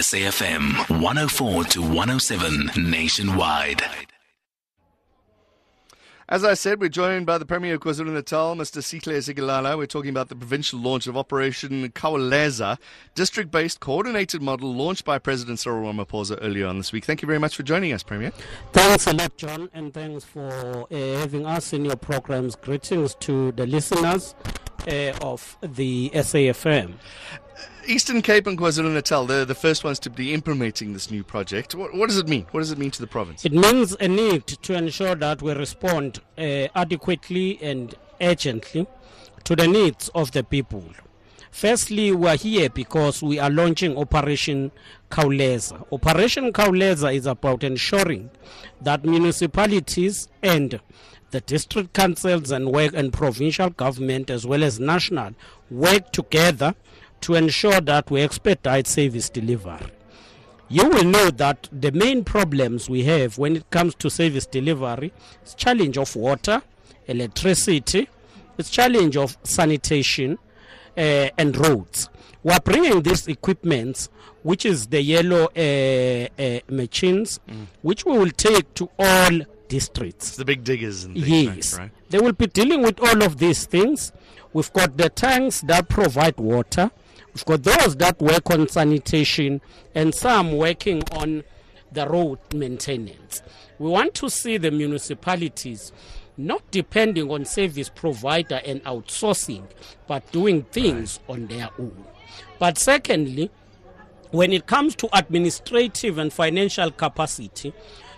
SAFM 104 to 107 nationwide. As I said, we're joined by the Premier of KwaZulu Natal, Mr. Sihle Zikalala. We're talking about the provincial launch of Operation Khawuleza, district based coordinated model launched by President Cyril Ramaphosa earlier on this week. Thank you very much for joining us, Premier. Thanks a lot, John, and thanks for uh, having us in your programs. Greetings to the listeners uh, of the SAFM. Eastern Cape and KwaZulu Natal, they're the first ones to be implementing this new project. What, what, does it mean? What does it mean to the province? It means a need to ensure that we respond uh, adequately and urgently to the needs of the people. Firstly, we are here because we are launching Operation Khawuleza. Operation Khawuleza is about ensuring that municipalities and the district councils and work and provincial government as well as national work together to ensure that we expedite service delivery. You will know that the main problems we have when it comes to service delivery is challenge of water, electricity, it's challenge of sanitation uh, and roads. We are bringing these equipments, which is the yellow uh, uh, machines, mm. which we will take to all districts. It's the big diggers and things, yes, right? They will be dealing with all of these things. We've got the tanks that provide water. We've got those that work on sanitation and some working on the road maintenance. We want to see the municipalities not depending on service provider and outsourcing, but doing things right. on their own. But secondly, when it comes to administrative and financial capacity,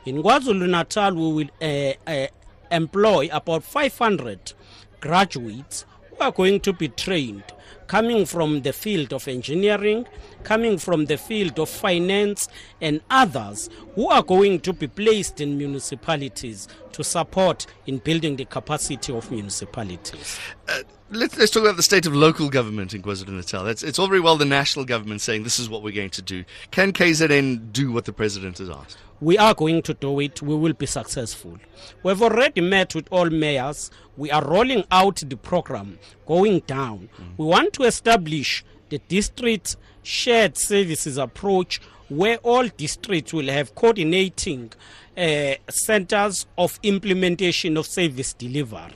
in KwaZulu Natal we will uh, uh, employ about 500 graduates who are going to be trained coming from the field of engineering, coming from the field of finance, and others who are going to be placed in municipalities to support in building the capacity of municipalities. Uh, let's, let's talk about the state of local government in KwaZulu Natal. It's, it's all very well the national government saying this is what we're going to do. Can KZN do what the president has asked? we are going to do it. We will be successful. We've already met with all mayors. We are rolling out the program, going down. Mm. We want to establish the district shared services approach where all districts will have coordinating uh, centers of implementation of service delivery.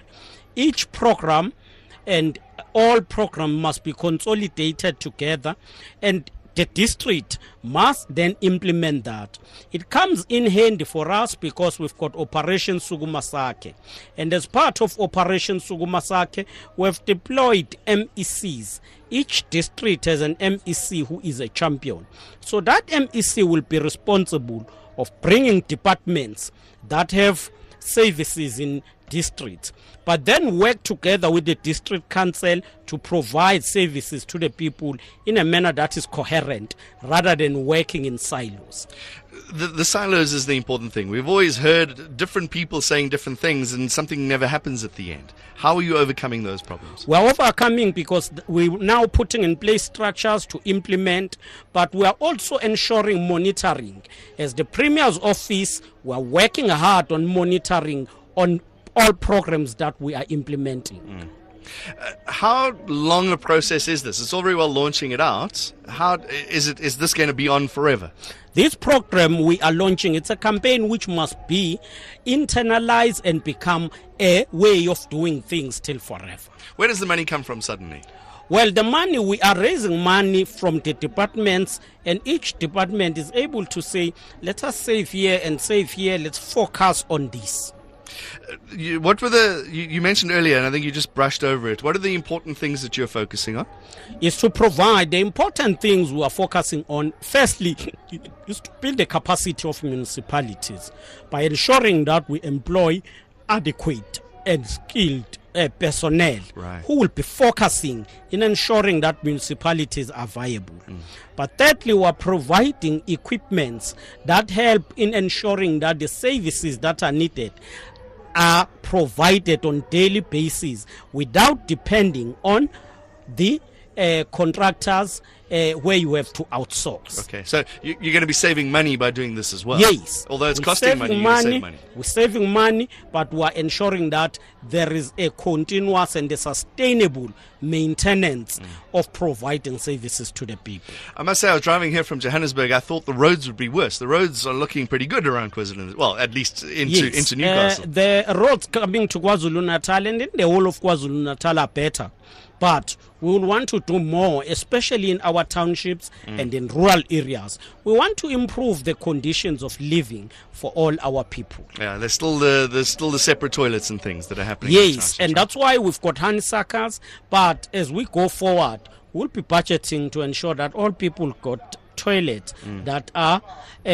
Each program and all program must be consolidated together and the district must then implement that. It comes in handy for us because we've got Operation Sukuma Sakhe. And as part of Operation Sukuma Sakhe, we've deployed MECs. Each district has an MEC who is a champion. So that MEC will be responsible of bringing departments that have services in districts, but then work together with the district council to provide services to the people in a manner that is coherent rather than working in silos. The, the, silos is the important thing. We've always heard different people saying different things, and something never happens at the end. How are you overcoming those problems? We're overcoming because we're now putting in place structures to implement, but we are also ensuring monitoring. As the Premier's office, we're working hard on monitoring on all programs that we are implementing. Mm. Uh, how long a process is this? It's all very well launching it out. How is it? Is this going to be on forever? This program we are launching, it's a campaign which must be internalized and become a way of doing things till forever. Where does the money come from suddenly? Well, the money, we are raising money from the departments, and each department is able to say, let us save here and save here, let's focus on this. You, what were the you, you, mentioned earlier, and I think you just brushed over it. What are the important things that you're focusing on? Is to provide the important things we are focusing on. Firstly, is to build the capacity of municipalities by ensuring that we employ adequate and skilled uh, personnel right. who will be focusing in ensuring that municipalities are viable. Mm. But thirdly, we are providing equipments that help in ensuring that the services that are needed are provided on daily basis without depending on the uh, contractors uh, where you have to outsource. Okay, so you, you're going to be saving money by doing this as well. Yes. Although it's We're costing money, you're going money. We're saving money, but we're ensuring that there is a continuous and a sustainable maintenance Mm. of providing services to the people. I must say, I was driving here from Johannesburg. I thought the roads would be worse. The roads are looking pretty good around KwaZulu. Well, at least into Yes, into Newcastle. Uh, the roads coming to KwaZulu Natal and in the whole of KwaZulu Natal are better. But we will want to do more, especially in our townships Mm. and in rural areas. We want to improve the conditions of living for all our people. yeah, there's still the there's still the separate toilets and things that are happening. in Yes, and right? that's why we've got honeysuckers. But as we go forward, we'll be budgeting to ensure that all people got toilets that are uh,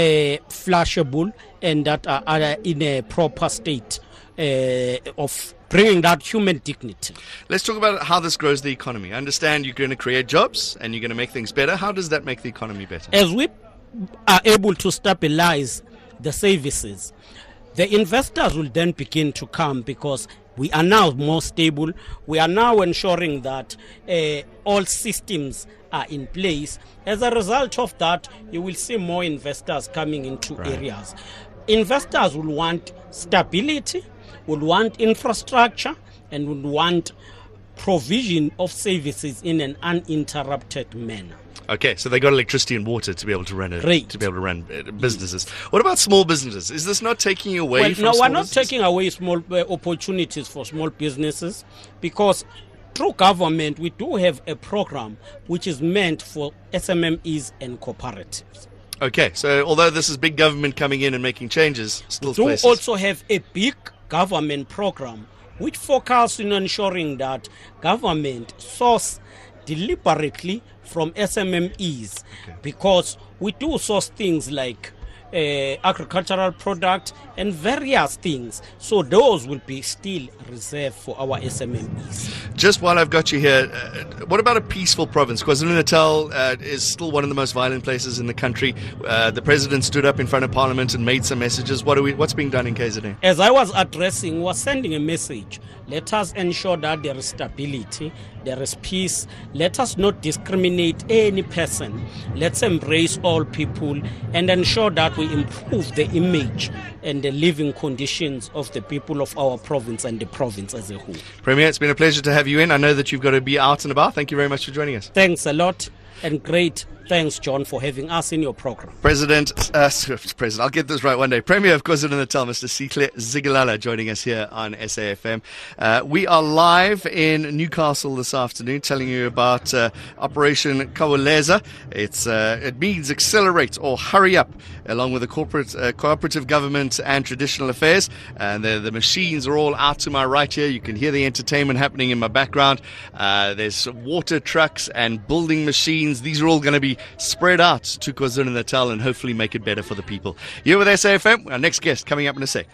flushable and that are, are in a proper state uh, of bringing that human dignity. Let's talk about how this grows the economy. I understand you're going to create jobs and you're going to make things better. How does that make the economy better? As we are able to stabilize the services, the investors will then begin to come because we are now more stable. We are now ensuring that uh, all systems are in place. As a result of that, you will see more investors coming into areas. Investors will want stability, will want infrastructure, and would want provision of services in an uninterrupted manner. Okay, so they got electricity and water to be able to run it, to be able to run uh, businesses. What about small businesses? Is this not taking away well, from no, we're not businesses? taking away small uh, opportunities for small businesses because through government we do have a program which is meant for SMMEs and cooperatives. Okay, so although this is big government coming in and making changes, still We do places. also have a big government program which focuses on ensuring that government source deliberately from SMMEs because we do source things like uh, agricultural product and various things. So those will be still reserved for our SMMEs. Just while I've got you here, uh, what about a peaceful province? KwaZulu Natal uh, is still one of the most violent places in the country. Uh, the president stood up in front of Parliament and made some messages. What are we? What's being done in KZN? As I was addressing, was sending a message. Let us ensure that there is stability, there is peace. Let us not discriminate any person. Let's embrace all people and ensure that we improve the image and the living conditions of the people of our province and the province as a whole. Premier, it's been a pleasure to have you in. I know that you've got to be out and about. Thank you very much for joining us. Thanks a lot and great thanks, John, for having us in your program. President, uh, President, I'll get this right one day. Premier of KwaZulu Natal, Mr. Sihle Zikalala, joining us here on SAFM. Uh, we are live in Newcastle this afternoon, telling you about uh, Operation Khawuleza. It's uh, it means accelerate or hurry up, along with the corporate uh, cooperative government and traditional affairs. And the, the machines are all out to my right here. You can hear the entertainment happening in my background. Uh, there's water trucks and building machines. These are all going to be spread out to KwaZulu Natal and hopefully make it better for the people. You're with SAFM. Our next guest coming up in a sec.